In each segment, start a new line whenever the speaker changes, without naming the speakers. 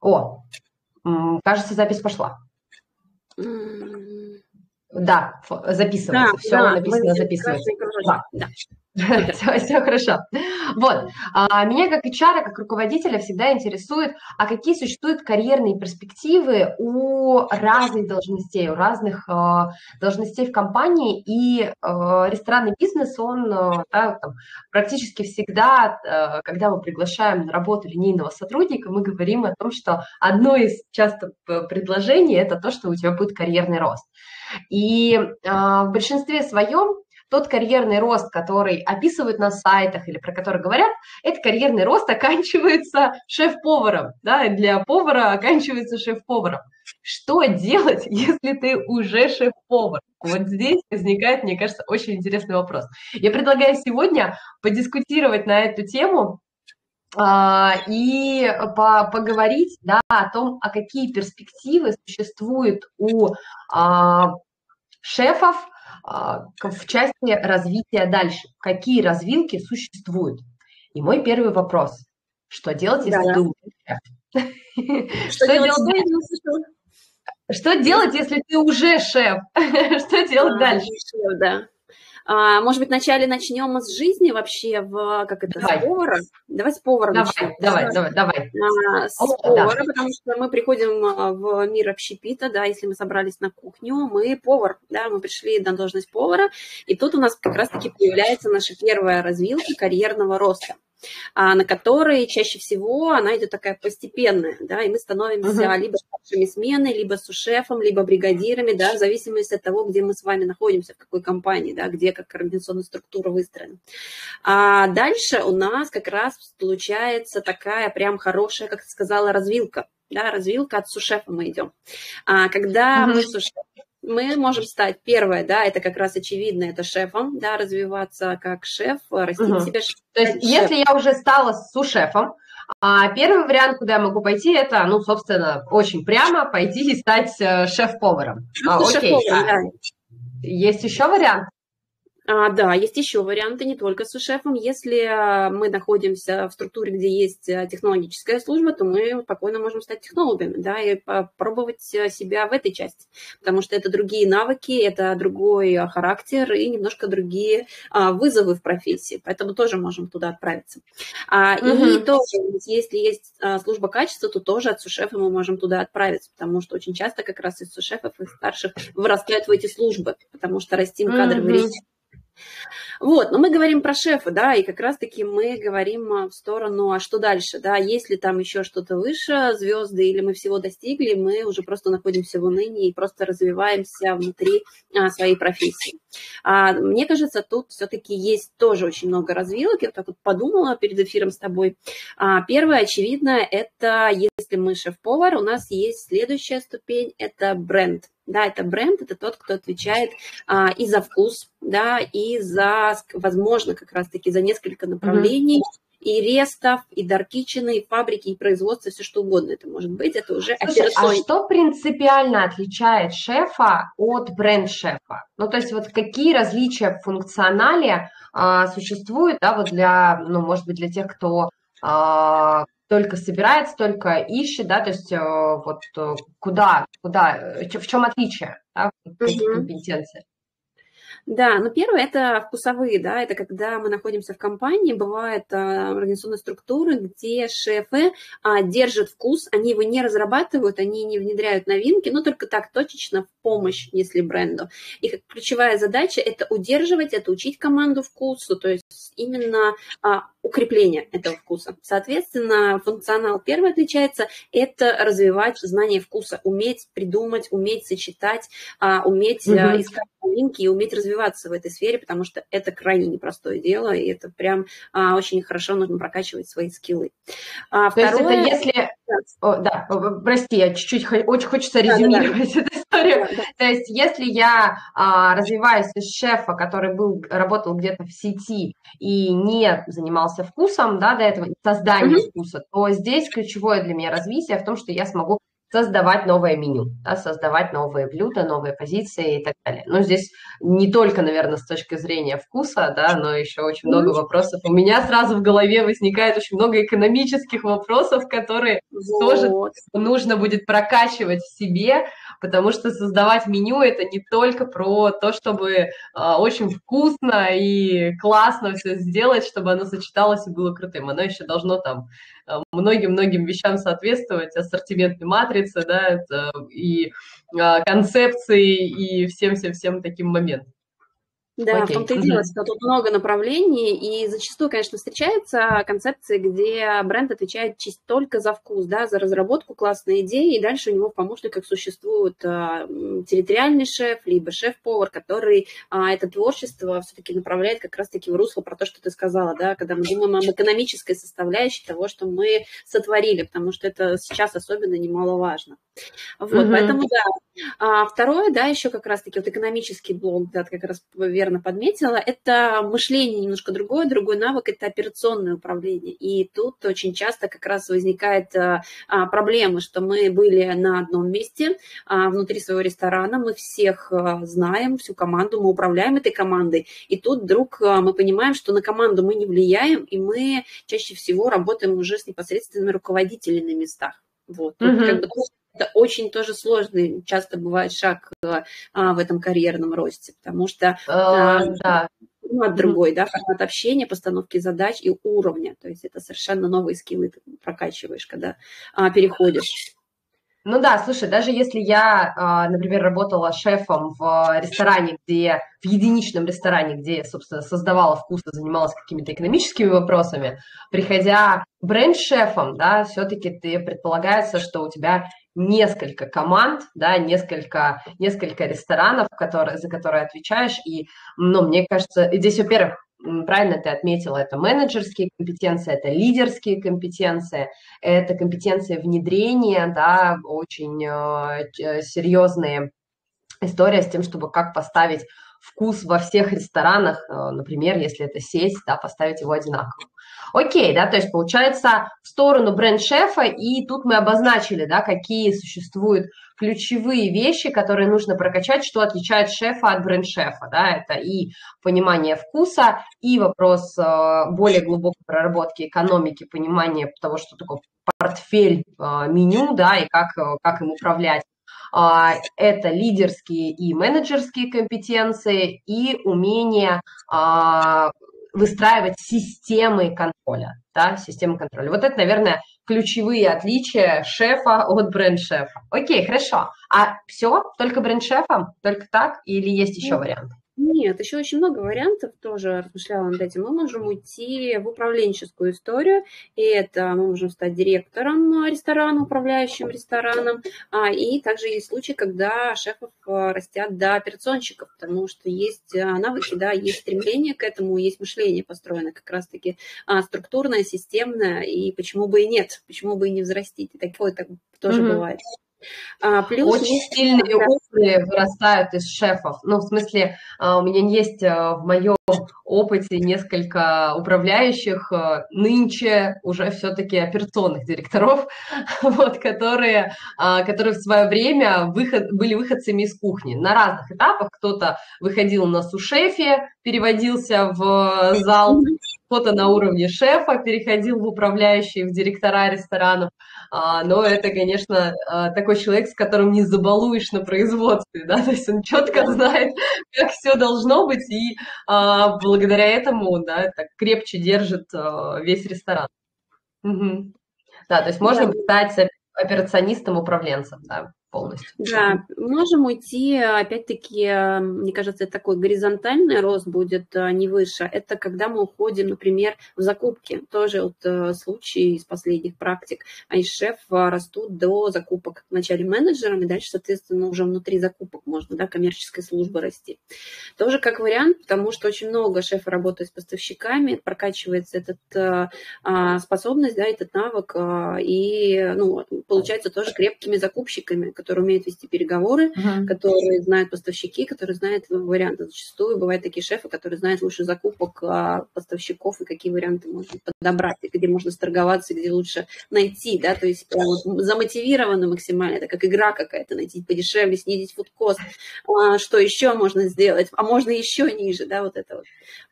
О, кажется, запись пошла. Да, записывается. Да, Все да, написано, записывается. Да. да. Все, все хорошо. Вот, а, меня как HR, как руководителя всегда интересует, а какие существуют карьерные перспективы у разных должностей, у разных а, должностей в компании, и а, ресторанный бизнес, он да, там, практически всегда, когда мы приглашаем на работу линейного сотрудника, мы говорим о том, что одно из часто предложений – это то, что у тебя будет карьерный рост. И в большинстве своем тот карьерный рост, который описывают на сайтах или про который говорят, этот карьерный рост оканчивается шеф-поваром, да, для повара оканчивается шеф-поваром. Что делать, если ты уже шеф-повар? Вот здесь возникает, мне кажется, очень интересный вопрос. Я предлагаю сегодня подискутировать на эту тему, а, и по поговорить да, о том, а какие перспективы существуют у а, шефов в части развития дальше. Какие развилки существуют? И мой первый вопрос. Что делать, если да, ты уже шеф? Что делать, если ты уже шеф? Что делать дальше?
Да. А, может быть, вначале начнем с жизни вообще, в, как это, давай. с повара? Давай с повара
давай, начнем. Давай, давай, давай.
А, с О, повара, да. потому что мы приходим а, в мир общепита, да, если мы собрались на кухню, мы повар, да, мы пришли на должность повара, и тут у нас как раз-таки появляется наша первая развилка карьерного роста. А, на которой чаще всего она идет такая постепенная, да, и мы становимся uh-huh. либо старшими смены, либо сушефом, либо бригадирами, да, в зависимости от того, где мы с вами находимся, в какой компании, да, где как организационная структура выстроена. А дальше у нас как раз получается такая прям хорошая, как ты сказала, развилка, да, развилка от сушефа мы идем. А, когда uh-huh. мы сушефом мы можем стать, первое, да, это как раз очевидно, это шефом, да, развиваться как шеф, растить угу. себя.
То есть, шеф. если я уже стала су-шефом, а первый вариант, куда я могу пойти, это, ну, собственно, очень прямо пойти и стать э, шеф-поваром. Ну, а, окей. Шеф-повар, да. Есть еще вариант?
А, да, есть еще варианты, не только с шефом. Если а, мы находимся в структуре, где есть а, технологическая служба, то мы спокойно можем стать технологами, да, и попробовать а, себя в этой части, потому что это другие навыки, это другой характер и немножко другие вызовы в профессии, поэтому тоже можем туда отправиться. Угу. И тоже, если есть служба качества, то тоже от сушефа мы можем туда отправиться, потому что очень часто как раз из сушефов и старших вырастают в эти службы, потому что растим кадровый угу. речь вот, но мы говорим про шефа, да, и как раз-таки мы говорим а, в сторону, а что дальше, да, если там еще что-то выше звезды или мы всего достигли, мы уже просто находимся в унынии и просто развиваемся внутри а, своей профессии. А, мне кажется, тут все-таки есть тоже очень много развилок, я так вот подумала перед эфиром с тобой. А, первое, очевидно, это если мы шеф-повар, у нас есть следующая ступень, это бренд, да, это бренд, это тот, кто отвечает а, и за вкус, да, и за, возможно, как раз-таки за несколько направлений, mm-hmm. и рестов, и даркичины, и фабрики, и производства, все что угодно это может быть, это уже
Слушай, а что принципиально отличает шефа от бренд-шефа? Ну, то есть вот какие различия в функционале а, существуют, да, вот для, ну, может быть, для тех, кто а, только собирается, только ищет, да, то есть э, вот э, куда, куда, э, в чем отличие, да, этих компетенций?
Да, ну первое это вкусовые, да, это когда мы находимся в компании, бывают а, организационные структуры, где шефы а, держат вкус, они его не разрабатывают, они не внедряют новинки, но только так точечно в помощь, если бренду. И ключевая задача это удерживать, это учить команду вкусу, то есть именно а, укрепление этого вкуса. Соответственно, функционал первый отличается – это развивать знание вкуса, уметь придумать, уметь сочетать, а, уметь угу. искать новинки и уметь развиваться в этой сфере, потому что это крайне непростое дело, и это прям а, очень хорошо нужно прокачивать свои скиллы.
А, То второе... есть это если... О, да, прости, я чуть-чуть очень хочется резюмировать да, да, да. эту историю. Да, да. То есть если я а, развиваюсь из шефа, который был, работал где-то в сети и не занимался вкусом, да, до этого, созданием mm-hmm. вкуса, то здесь ключевое для меня развитие в том, что я смогу создавать новое меню, да, создавать новые блюда, новые позиции и так далее. Но здесь не только, наверное, с точки зрения вкуса, да, но еще очень много вопросов. У меня сразу в голове возникает очень много экономических вопросов, которые вот. тоже нужно будет прокачивать в себе, потому что создавать меню это не только про то, чтобы э, очень вкусно и классно все сделать, чтобы оно сочеталось и было крутым. Оно еще должно там многим-многим вещам соответствовать, ассортиментной матрице, да, и а, концепции, и всем-всем-всем таким моментам.
Да, Окей. в том-то и дело, что тут много направлений, и зачастую, конечно, встречаются концепции, где бренд отвечает чисто только за вкус, да, за разработку классной идеи, и дальше у него в помощниках существует а, территориальный шеф, либо шеф-повар, который а, это творчество все-таки направляет как раз-таки в русло про то, что ты сказала, да, когда мы думаем об экономической составляющей того, что мы сотворили, потому что это сейчас особенно немаловажно. Вот, mm-hmm. поэтому, да. А, второе, да, еще как раз-таки вот экономический блок, да, как раз верно подметила, это мышление немножко другое, другой навык – это операционное управление. И тут очень часто как раз возникает а, а, проблема, что мы были на одном месте а, внутри своего ресторана, мы всех а, знаем, всю команду, мы управляем этой командой, и тут вдруг а, мы понимаем, что на команду мы не влияем, и мы чаще всего работаем уже с непосредственными руководителями на местах. Вот. Mm-hmm. как бы это очень тоже сложный, часто бывает шаг э, а, в этом карьерном росте, потому что а, да. формат другой, да, формат общения, постановки задач и уровня, то есть это совершенно новые скиллы ты прокачиваешь, когда а, переходишь.
Ну да, слушай, даже если я, а, например, работала шефом в ресторане, где в единичном ресторане, где я, собственно, создавала вкус и занималась какими-то экономическими вопросами, приходя бренд-шефом, да, все-таки ты предполагается, что у тебя несколько команд, да, несколько, несколько ресторанов, которые, за которые отвечаешь. И, ну, мне кажется, здесь, во-первых, правильно ты отметила, это менеджерские компетенции, это лидерские компетенции, это компетенции внедрения, да, очень э, серьезные история с тем, чтобы как поставить вкус во всех ресторанах, э, например, если это сеть, да, поставить его одинаково. Окей, да, то есть получается в сторону бренд-шефа, и тут мы обозначили, да, какие существуют ключевые вещи, которые нужно прокачать, что отличает шефа от бренд-шефа, да, это и понимание вкуса, и вопрос э, более глубокой проработки экономики, понимание того, что такое портфель э, меню, да, и как, как им управлять. А, это лидерские и менеджерские компетенции и умение а, выстраивать системы контроля, да, системы контроля. Вот это, наверное, ключевые отличия шефа от бренд-шефа. Окей, хорошо. А все? Только бренд-шефом? Только так? Или есть еще варианты?
Нет, еще очень много вариантов, тоже размышляла над этим. Мы можем уйти в управленческую историю, и это мы можем стать директором ресторана, управляющим рестораном, а, и также есть случаи, когда шефов а, растят до операционщиков, потому что есть а, навыки, да, есть стремление к этому, есть мышление построено как раз-таки структурное, системное, и почему бы и нет, почему бы и не взрастить, и такое так тоже mm-hmm. бывает.
А, плюс Очень есть... сильные опыты вырастают из шефов. Ну, в смысле, а, у меня есть а, в моем опыте несколько управляющих, нынче уже все-таки операционных директоров, вот, которые, которые в свое время выход, были выходцами из кухни. На разных этапах кто-то выходил на сушефе, переводился в зал, кто-то на уровне шефа переходил в управляющие, в директора ресторанов. А, но это, конечно, а, такой человек, с которым не забалуешь на производстве, да, то есть он четко знает, как все должно быть, и а, благодаря этому, да, так крепче держит весь ресторан. Угу. Да, то есть можно стать операционистом-управленцем, да полностью.
Да, можем уйти, опять-таки, мне кажется, такой горизонтальный рост будет а, не выше. Это когда мы уходим, например, в закупки. Тоже вот э, случай из последних практик. А из шеф растут до закупок вначале менеджером, и дальше, соответственно, уже внутри закупок можно, да, коммерческой службы расти. Тоже как вариант, потому что очень много шефа работает с поставщиками, прокачивается эта э, способность, да, этот навык, и, ну, получается тоже крепкими закупщиками, которые умеют вести переговоры, uh-huh. которые знают поставщики, которые знают варианты. Зачастую бывают такие шефы, которые знают лучше закупок а, поставщиков и какие варианты можно подобрать, и где можно сторговаться, где лучше найти, да, то есть прям вот замотивированы максимально, это как игра какая-то, найти подешевле, снизить фудкост, а, что еще можно сделать, а можно еще ниже, да, вот это вот.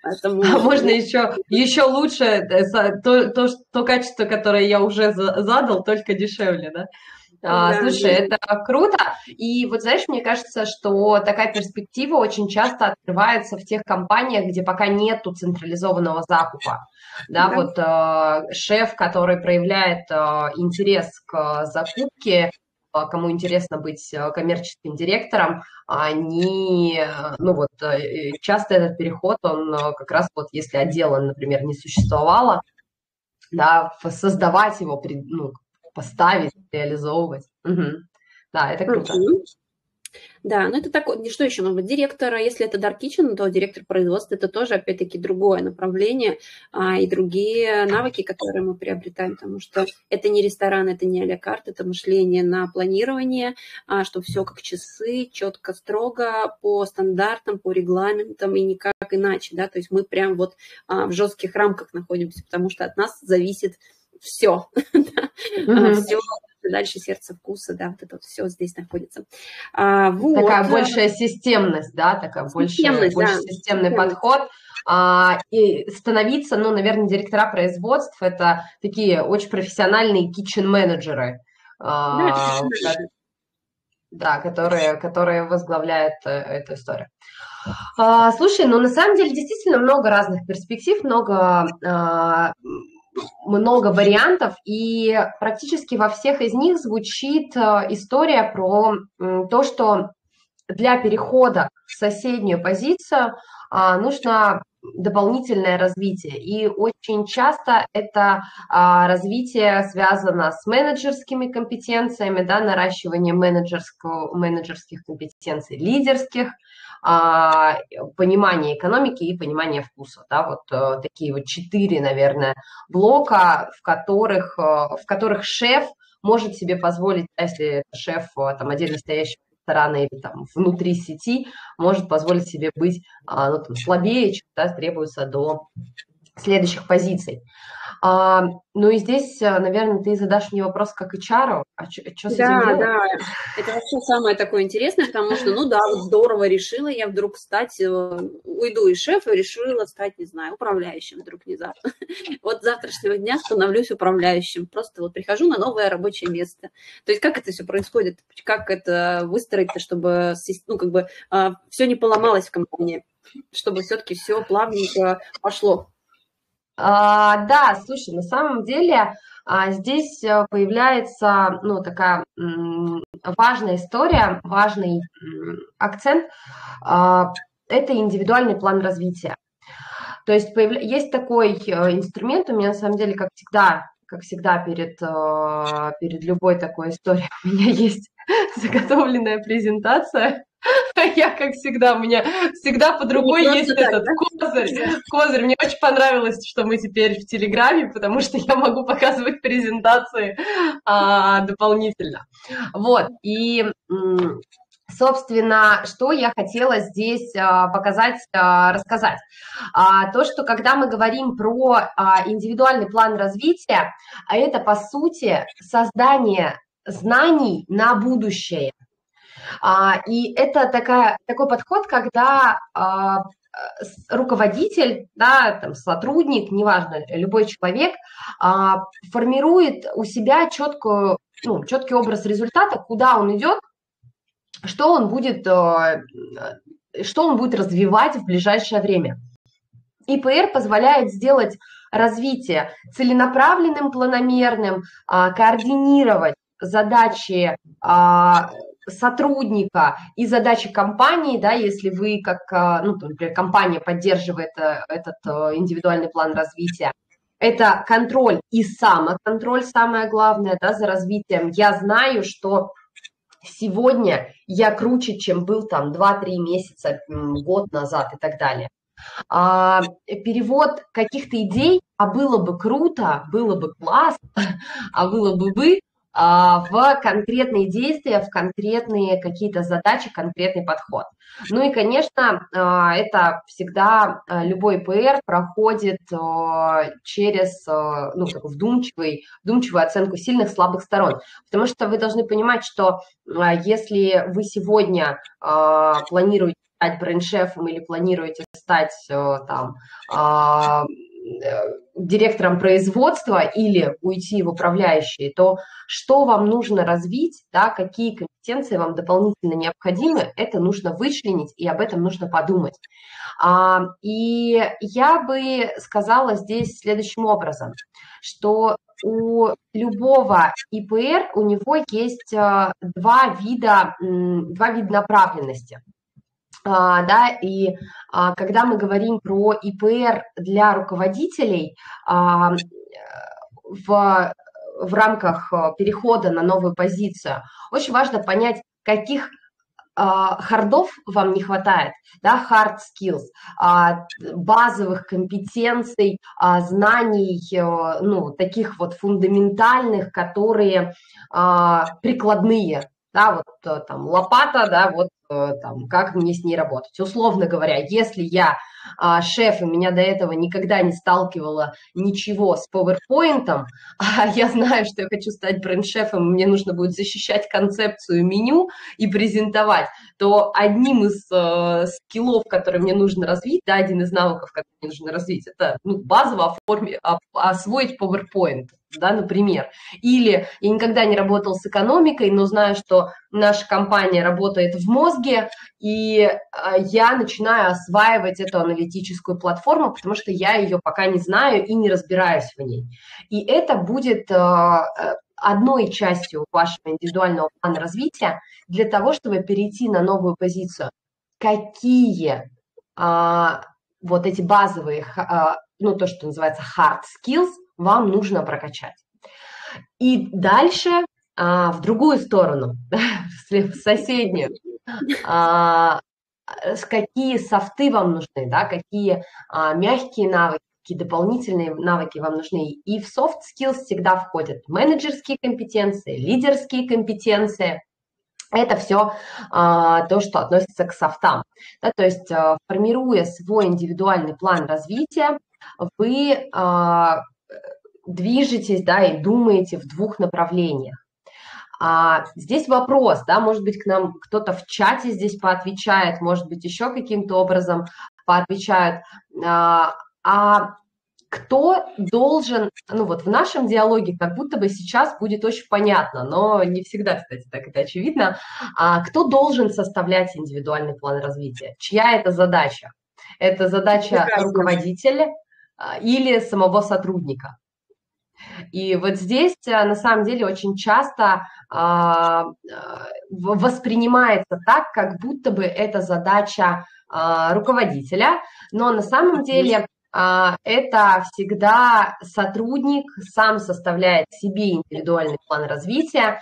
Поэтому... А можно еще, еще лучше э, то, то, то качество, которое я уже задал, только дешевле, да? А, да, слушай, да. это круто. И вот знаешь, мне кажется, что такая перспектива очень часто открывается в тех компаниях, где пока нету централизованного закупа. Да, да. вот э, шеф, который проявляет э, интерес к закупке, кому интересно быть коммерческим директором, они, ну вот, часто этот переход, он как раз вот, если отдела, например, не существовало, да, создавать его, ну, поставить, реализовывать. Угу. Да, это круто.
Да, ну это такое, что еще может быть, директор, если это Dark Kitchen, то директор производства, это тоже, опять-таки, другое направление а, и другие навыки, которые мы приобретаем, потому что это не ресторан, это не а карт, это мышление на планирование, а, что все как часы, четко, строго, по стандартам, по регламентам и никак иначе, да, то есть мы прям вот а, в жестких рамках находимся, потому что от нас зависит все, все дальше сердце вкуса, да, вот это вот все здесь находится.
А, вот. Такая большая системность, да, такая большая, больше да. системный подход. А, и становиться, ну, наверное, директора производств – это такие очень профессиональные kitchen-менеджеры. А, да, которые, которые возглавляют э, эту историю. А, слушай, ну на самом деле действительно много разных перспектив, много а, много вариантов, и практически во всех из них звучит э, история про то, что для перехода в соседнюю позицию а, нужно дополнительное развитие. И очень часто это а, развитие связано с менеджерскими компетенциями, да, наращивание менеджерских компетенций, лидерских, а, понимание экономики и понимание вкуса. Да, вот а, такие вот четыре, наверное, блока, в которых, а, в которых шеф может себе позволить, если шеф там, отдельно стоящий ресторана или там внутри сети, может позволить себе быть ну, там, слабее, чем да, требуется до следующих позиций. А, ну и здесь, э, наверное, ты задашь мне вопрос как HR, а что с да, этим делать? Да,
это вообще самое такое интересное, потому что, ну да, вот здорово решила я вдруг стать, э, уйду из шефа, решила стать, не знаю, управляющим вдруг внезапно. Вот с завтрашнего дня становлюсь управляющим, просто вот прихожу на новое рабочее место. То есть как это все происходит, как это выстроить чтобы, ну, как бы, а, все не поломалось в компании, чтобы все-таки все плавненько пошло.
А, да, слушай, на самом деле а, здесь э, появляется, ну, такая важная история, важный акцент. А, это индивидуальный план развития. То есть появля... есть такой э, инструмент, у меня на самом деле, как всегда, как всегда перед, э, перед любой такой историей у меня есть заготовленная презентация. Я, как всегда, у меня всегда под рукой есть этот козырь. Козырь. Мне очень понравилось, что мы теперь в Телеграме, потому что я могу показывать презентации а, дополнительно. Вот. И Собственно, что я хотела здесь а, показать, а, рассказать. А, то, что когда мы говорим про индивидуальный план развития, это, по сути, создание знаний на будущее. А, и это такая, такой подход, когда а, руководитель, да, там, сотрудник, неважно, любой человек, а, формирует у себя четкую, ну, четкий образ результата, куда он идет, что он будет, что он будет развивать в ближайшее время. ИПР позволяет сделать развитие целенаправленным, планомерным, координировать задачи сотрудника и задачи компании, да, если вы как, а, ну, например, компания поддерживает э, этот э, индивидуальный план развития, это контроль и самоконтроль, самое главное, да, за развитием. Я знаю, что сегодня я круче, чем был там 2-3 месяца, год назад и так далее. А, перевод каких-то идей, а было бы круто, было бы классно, а было бы а, в конкретные действия, в конкретные какие-то задачи, конкретный подход. Ну и, конечно, а, это всегда а, любой ПР проходит через ну, такую вдумчивый, вдумчивую оценку сильных, слабых сторон. Потому что вы должны понимать, что если вы сегодня планируете стать бренд-шефом или планируете стать там директором производства или уйти в управляющие, то что вам нужно развить, да, какие компетенции вам дополнительно необходимы, это нужно вычленить, и об этом нужно подумать. А, и я бы сказала здесь следующим образом, что у любого ИПР у него есть э, два вида, два вида направленности – а, да, и а, когда мы говорим про ИПР для руководителей а, в, в рамках перехода на новую позицию, очень важно понять, каких хардов вам не хватает, да, hard skills, базовых компетенций, знаний, ну, таких вот фундаментальных, которые прикладные, да, вот там лопата, да, вот там, как мне с ней работать. Условно говоря, если я а, шеф, и меня до этого никогда не сталкивало ничего с PowerPoint, а я знаю, что я хочу стать бренд-шефом, мне нужно будет защищать концепцию меню и презентовать, то одним из э, скиллов, которые мне нужно развить, да, один из навыков, которые мне нужно развить, это ну, базово оформить, освоить PowerPoint да, например. Или я никогда не работал с экономикой, но знаю, что наша компания работает в мозге, и а, я начинаю осваивать эту аналитическую платформу, потому что я ее пока не знаю и не разбираюсь в ней. И это будет а, э, одной частью вашего индивидуального плана развития для того, чтобы перейти на новую позицию. Какие а, вот эти базовые, а, ну, то, что называется hard skills, вам нужно прокачать. И дальше а, в другую сторону, в соседнюю, а, какие софты вам нужны, да, какие а, мягкие навыки, какие дополнительные навыки вам нужны. И в soft skills всегда входят менеджерские компетенции, лидерские компетенции. Это все а, то, что относится к софтам. Да, то есть, а, формируя свой индивидуальный план развития, вы а, движетесь, да, и думаете в двух направлениях. А здесь вопрос, да, может быть, к нам кто-то в чате здесь поотвечает, может быть, еще каким-то образом поотвечают. А, а кто должен, ну вот в нашем диалоге как будто бы сейчас будет очень понятно, но не всегда, кстати, так это очевидно, а кто должен составлять индивидуальный план развития? Чья это задача? Это задача руководителя а, или самого сотрудника? И вот здесь э, на самом деле очень часто а, воспринимается так, как будто бы это задача а, руководителя, но на самом деле а, это всегда сотрудник сам составляет себе индивидуальный план развития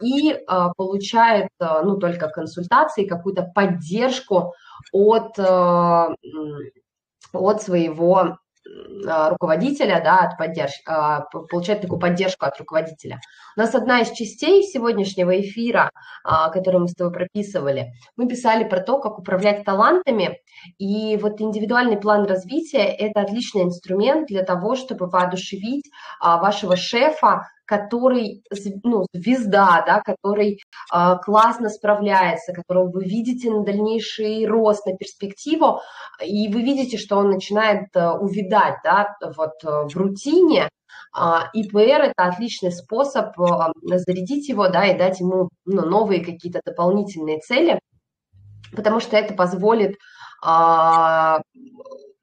и получает ну, только консультации, какую-то поддержку от, от своего руководителя, да, от поддержки, а, получать такую поддержку от руководителя. У нас одна из частей сегодняшнего эфира, а, которую мы с тобой прописывали, мы писали про то, как управлять талантами, и вот индивидуальный план развития – это отличный инструмент для того, чтобы воодушевить вашего шефа который, ну, звезда, да, который э, классно справляется, которого вы видите на дальнейший рост, на перспективу, и вы видите, что он начинает э, увидать, да, вот э, в рутине, а, ИПР – это отличный способ э, зарядить его, да, и дать ему ну, новые какие-то дополнительные цели, потому что это позволит а,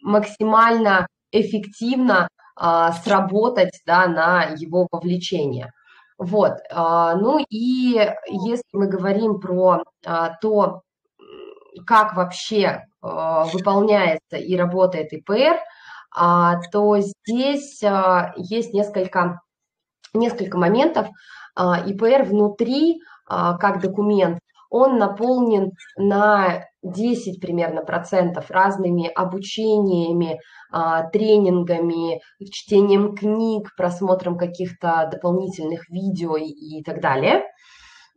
максимально эффективно а, сработать да, на его вовлечение. Вот, а, ну и если мы говорим про а, то, как вообще выполняется и работает ИПР, то здесь есть несколько, несколько моментов. ИПР внутри, как документ, он наполнен на 10 примерно процентов разными обучениями, а, тренингами, чтением книг, просмотром каких-то дополнительных видео и так далее –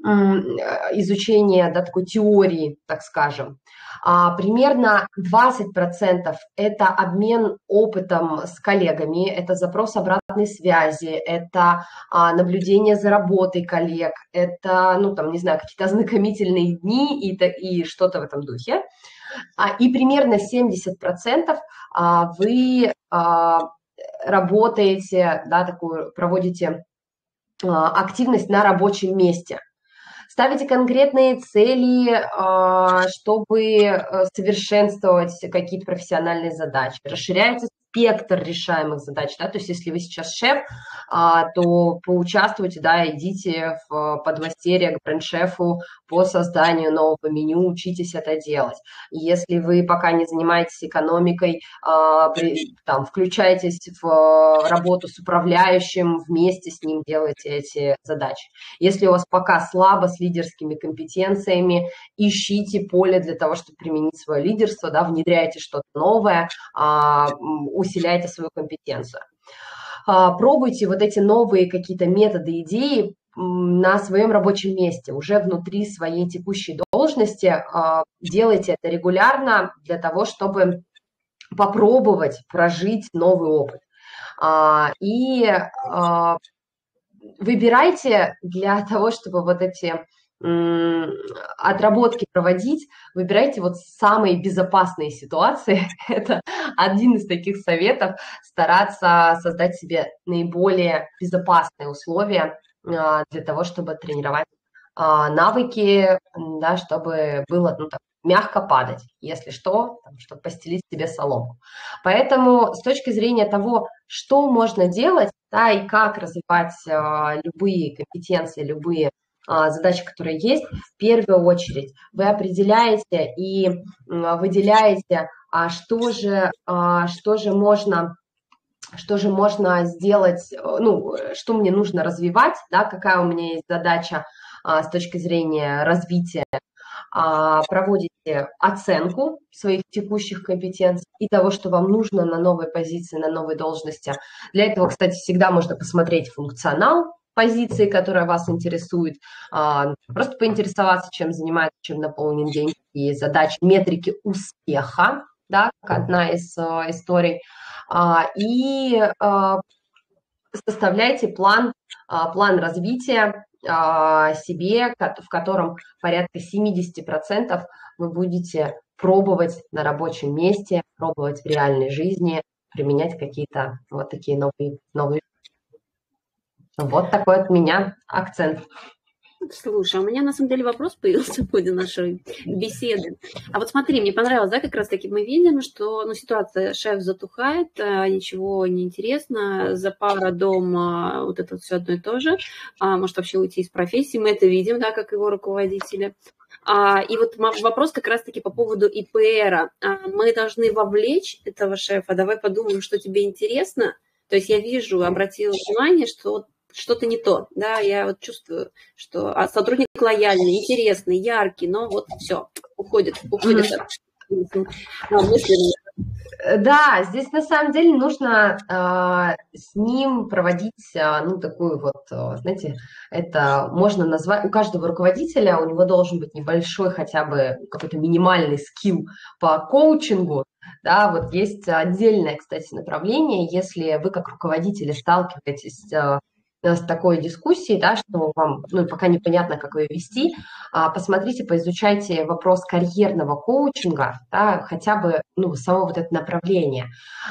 изучения да, такой теории, так скажем. А, примерно 20% это обмен опытом с коллегами, это запрос обратной связи, это а, наблюдение за работой коллег, это, ну, там, не знаю, какие-то ознакомительные дни и, и что-то в этом духе. А, и примерно 70% а, вы работаете, да, такую, проводите активность на рабочем месте – ставите конкретные цели, а, чтобы э, совершенствовать какие-то профессиональные задачи, расширяете спектр решаемых задач, да, то есть если вы сейчас шеф, а, то поучаствуйте, да, идите в подмастерье к бренд-шефу по созданию нового меню, учитесь это делать. Если вы пока не занимаетесь экономикой, а, там, включайтесь в работу с управляющим, вместе с ним делайте эти задачи. Если у вас пока слабо с лидерскими компетенциями, ищите поле для того, чтобы применить свое лидерство, да, внедряйте что-то новое, а, усиляйте свою компетенцию. А, пробуйте вот эти новые какие-то методы, идеи на своем рабочем месте, уже внутри своей текущей должности. А, делайте это регулярно для того, чтобы попробовать прожить новый опыт. А, и выбирайте для того, чтобы вот эти отработки проводить, выбирайте вот самые безопасные ситуации. Это один из таких советов, стараться создать себе наиболее безопасные условия а, для того, чтобы тренировать а, навыки, да, чтобы было ну, так, мягко падать, если что, там, чтобы постелить себе соломку. Поэтому с точки зрения того, что можно делать, да, и как развивать а, любые компетенции, любые задачи, которые есть, в первую очередь вы определяете и выделяете, а что же, а, что же можно что же можно сделать, ну, что мне нужно развивать, да, какая у меня есть задача а, с точки зрения развития, проводите оценку своих текущих компетенций и того, что вам нужно на новой позиции, на новой должности. Для этого, кстати, всегда можно посмотреть функционал позиции, которая вас интересует, а, просто поинтересоваться, чем занимается, чем наполнен день, и задачи, метрики успеха, да, как одна из а, историй, а, и составляйте план, план развития себе, в котором порядка 70% вы будете пробовать на рабочем месте, пробовать в реальной жизни, применять какие-то вот такие новые, новые вот такой от меня акцент.
Слушай, у меня на самом деле вопрос появился в ходе нашей беседы. А вот смотри, мне понравилось, да, как раз таки мы видим, что ну, ситуация шеф затухает, а, ничего не интересно, за пара дома вот это все одно и то же, а, может вообще уйти из профессии, мы это видим, да, как его руководители. А, и вот вопрос как раз-таки по поводу ИПРа. А, мы должны вовлечь этого шефа, давай подумаем, что тебе интересно. То есть я вижу, обратила внимание, что что-то не то, да, я вот чувствую, что а сотрудник лояльный, интересный, яркий, но вот все, уходит, уходит от
да, здесь на самом деле нужно э, с ним проводить, э, ну, такую вот, э, знаете, это можно назвать, у каждого руководителя, у него должен быть небольшой хотя бы какой-то минимальный скилл по коучингу, да, вот есть отдельное, кстати, направление, если вы как руководители сталкиваетесь с такой дискуссией, да, что вам ну, пока непонятно, как ее вести, а, посмотрите, поизучайте вопрос карьерного коучинга, да, хотя бы ну, само вот это направление,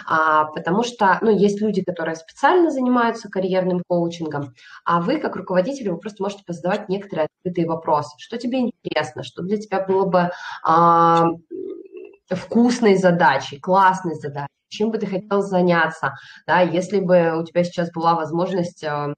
а, потому что ну, есть люди, которые специально занимаются карьерным коучингом, а вы, как руководитель, вы просто можете позадавать некоторые открытые вопросы, что тебе интересно, что для тебя было бы а, вкусной задачей, классной задачей, чем бы ты хотел заняться, да, если бы у тебя сейчас была возможность э,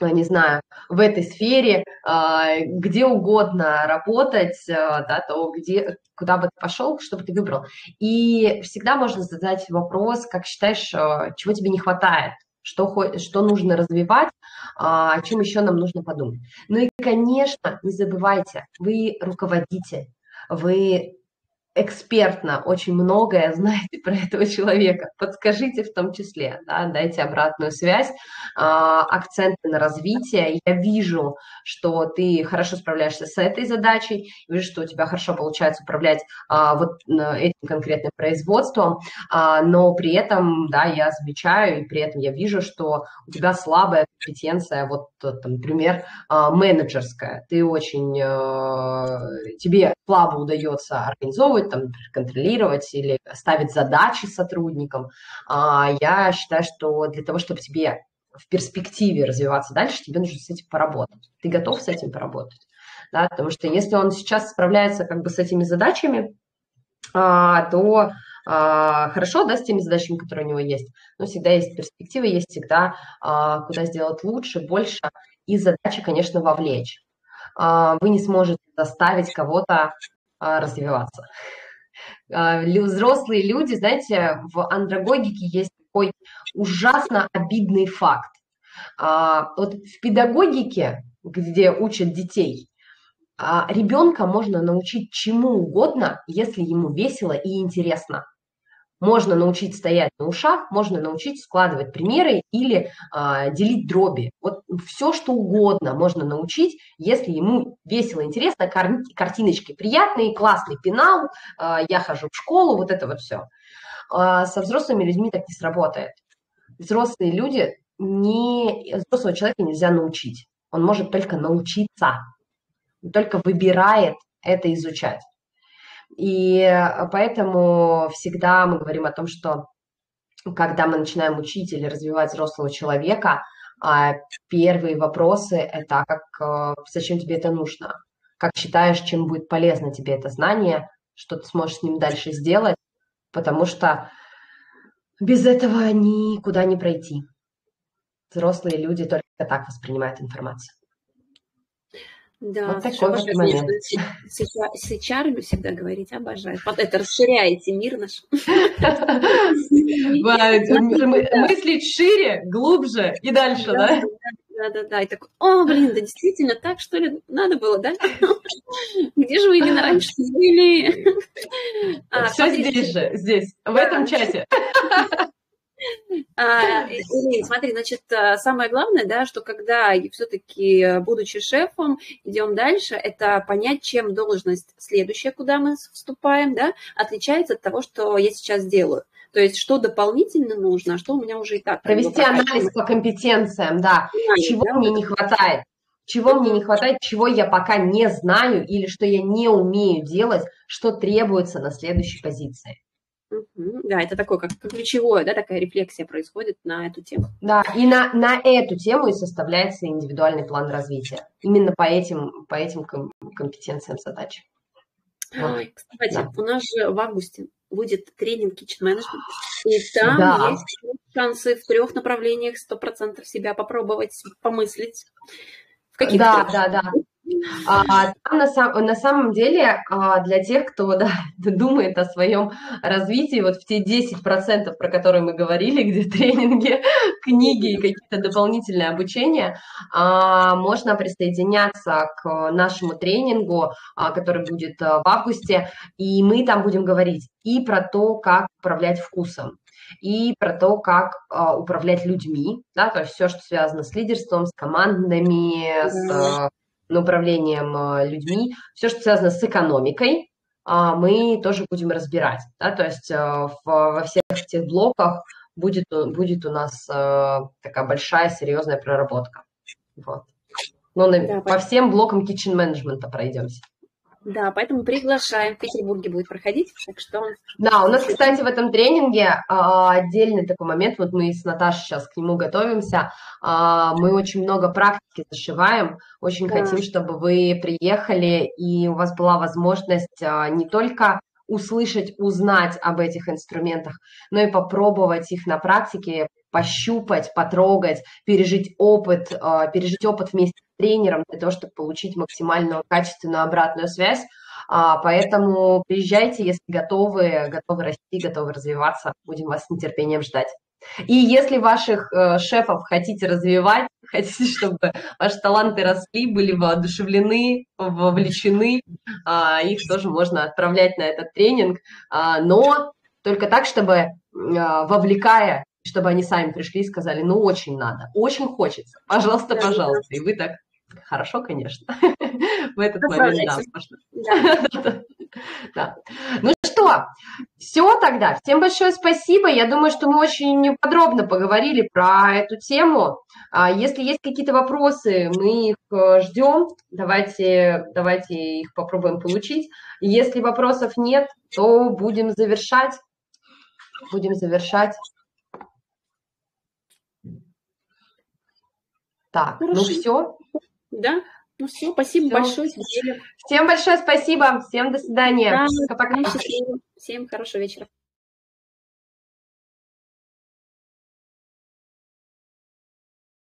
не знаю, в этой сфере, э, где угодно работать, э, да, то где, куда бы ты пошел, что бы ты выбрал. И всегда можно задать вопрос, как считаешь, чего тебе не хватает, что, что нужно развивать, а, о чем еще нам нужно подумать. Ну и, конечно, не забывайте, вы руководитель, вы экспертно очень многое знаете про этого человека. Подскажите в том числе, да, дайте обратную связь, а, акценты на развитие. Я вижу, что ты хорошо справляешься с этой задачей, вижу, что у тебя хорошо получается управлять а, вот этим конкретным производством, а, но при этом, да, я замечаю, и при этом я вижу, что у тебя слабая компетенция, вот, там, например, менеджерская. Ты очень, тебе слабо удается организовывать там, контролировать или ставить задачи сотрудникам. А я считаю, что для того, чтобы тебе в перспективе развиваться дальше, тебе нужно с этим поработать. Ты готов с этим поработать? Да, потому что если он сейчас справляется как бы с этими задачами, а, то а, хорошо, да, с теми задачами, которые у него есть, но всегда есть перспективы, есть всегда куда сделать лучше, больше, и задачи, конечно, вовлечь. Вы не сможете заставить кого-то развиваться. А, взрослые люди, знаете, в андрогогике есть такой ужасно обидный факт. А, вот в педагогике, где учат детей, ребенка можно научить чему угодно, если ему весело и интересно. Можно научить стоять на ушах, можно научить складывать примеры или а, делить дроби. Вот все, что угодно можно научить, если ему весело, интересно, кар- картиночки приятные, классный пенал, а, я хожу в школу, вот это вот все. А, со взрослыми людьми так не сработает. Взрослые люди, не, взрослого человека нельзя научить. Он может только научиться, только выбирает это изучать. И э, поэтому всегда мы говорим о том, что когда мы начинаем учить или развивать взрослого человека, а, первые вопросы – это как, э, зачем тебе это нужно, как считаешь, чем будет полезно тебе это знание, что ты сможешь с ним дальше сделать, потому что без этого никуда не пройти. Взрослые люди только так воспринимают информацию.
Да, вот такой вот момент. С, с HR всегда говорить, обожаю. Это расширяете мир наш.
Мыслить шире, глубже и дальше, да?
Да, да, да. И так, о, блин, да действительно, так что ли надо было, да? Где же вы, Ирина, раньше были?
Все здесь же, здесь, в этом чате.
А, смотри, значит, а, самое главное, да, что когда все-таки, будучи шефом, идем дальше, это понять, чем должность следующая, куда мы вступаем, да, отличается от того, что я сейчас делаю. То есть, что дополнительно нужно, а что у меня уже и так.
Провести анализ по компетенциям, да. Чего да? мне не хватает, чего мне не хватает, чего я пока не знаю или что я не умею делать, что требуется на следующей позиции.
Да, это такое, как ключевое, да, такая рефлексия происходит на эту тему.
Да, и на, на эту тему и составляется индивидуальный план развития. Именно по этим, по этим компетенциям задач.
Вот. Кстати, да. у нас же в августе будет тренинг Kitchen Management, и там да. есть шансы в трех направлениях 100% себя попробовать, помыслить.
В каких да, трех? да, да. А, там на, сам, на самом деле а, для тех, кто да, думает о своем развитии, вот в те 10%, про которые мы говорили, где тренинги, книги и какие-то дополнительные обучения, а, можно присоединяться к нашему тренингу, а, который будет а, в августе, и мы там будем говорить и про то, как управлять вкусом, и про то, как э, управлять людьми, да, то есть все, что связано с лидерством, с командами, с управлением а, людьми, все, что связано с экономикой, а, мы тоже будем разбирать. Да? То есть а, во всех этих блоках будет, будет у нас такая большая, серьезная проработка. Вот. Ну, да, по всем блокам kitchen менеджмента пройдемся.
Да, поэтому приглашаем. В Петербурге будет проходить, так что...
Да, у нас, кстати, в этом тренинге а, отдельный такой момент, вот мы с Наташей сейчас к нему готовимся, а, мы очень много практики зашиваем, очень да. хотим, чтобы вы приехали, и у вас была возможность а, не только услышать, узнать об этих инструментах, но и попробовать их на практике, пощупать, потрогать, пережить опыт, пережить опыт вместе тренером для того, чтобы получить максимальную качественную обратную связь. А, поэтому приезжайте, если готовы, готовы расти, готовы развиваться. Будем вас с нетерпением ждать. И если ваших э, шефов хотите развивать, хотите, чтобы ваши таланты росли, были воодушевлены, вовлечены, э, их тоже можно отправлять на этот тренинг, э, но только так, чтобы вовлекая, чтобы они сами пришли и сказали, ну очень надо, очень хочется, пожалуйста, пожалуйста. И вы так, хорошо, конечно, в этот момент, да. Да. Ну что, все тогда. Всем большое спасибо. Я думаю, что мы очень подробно поговорили про эту тему. А если есть какие-то вопросы, мы их э, ждем. Давайте, давайте их попробуем получить. Если вопросов нет, то будем завершать. Будем завершать. Так, ну Хорошо. ну все.
Да, ну все, спасибо все. большое.
Всем большое спасибо. Всем до свидания.
Да, Пока-пока. Всем хорошего вечера.